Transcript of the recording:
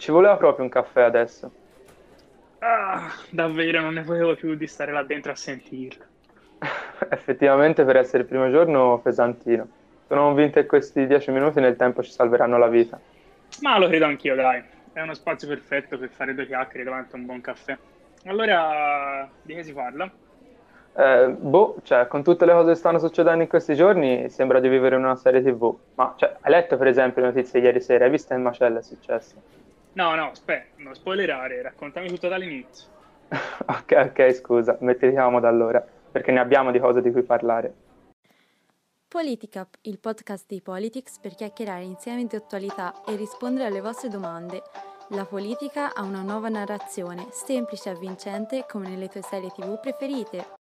ci voleva proprio un caffè adesso. Ah, davvero non ne potevo più di stare là dentro a sentirlo. Effettivamente per essere il primo giorno pesantino. Se non vinte questi dieci minuti nel tempo ci salveranno la vita. Ma lo credo anch'io, dai. È uno spazio perfetto per fare due chiacchiere davanti a un buon caffè. Allora, di che si parla? Eh, boh, cioè, con tutte le cose che stanno succedendo in questi giorni, sembra di vivere in una serie TV. Ma, cioè, hai letto per esempio le notizie ieri sera? Hai visto che macello è successo? No, no, aspetta, non spoilerare, raccontami tutto dall'inizio. ok, ok, scusa, mettiamo da allora, perché ne abbiamo di cose di cui parlare. Politicap, il podcast di Politics per chiacchierare insieme di attualità e rispondere alle vostre domande. La politica ha una nuova narrazione, semplice e avvincente come nelle tue serie tv preferite.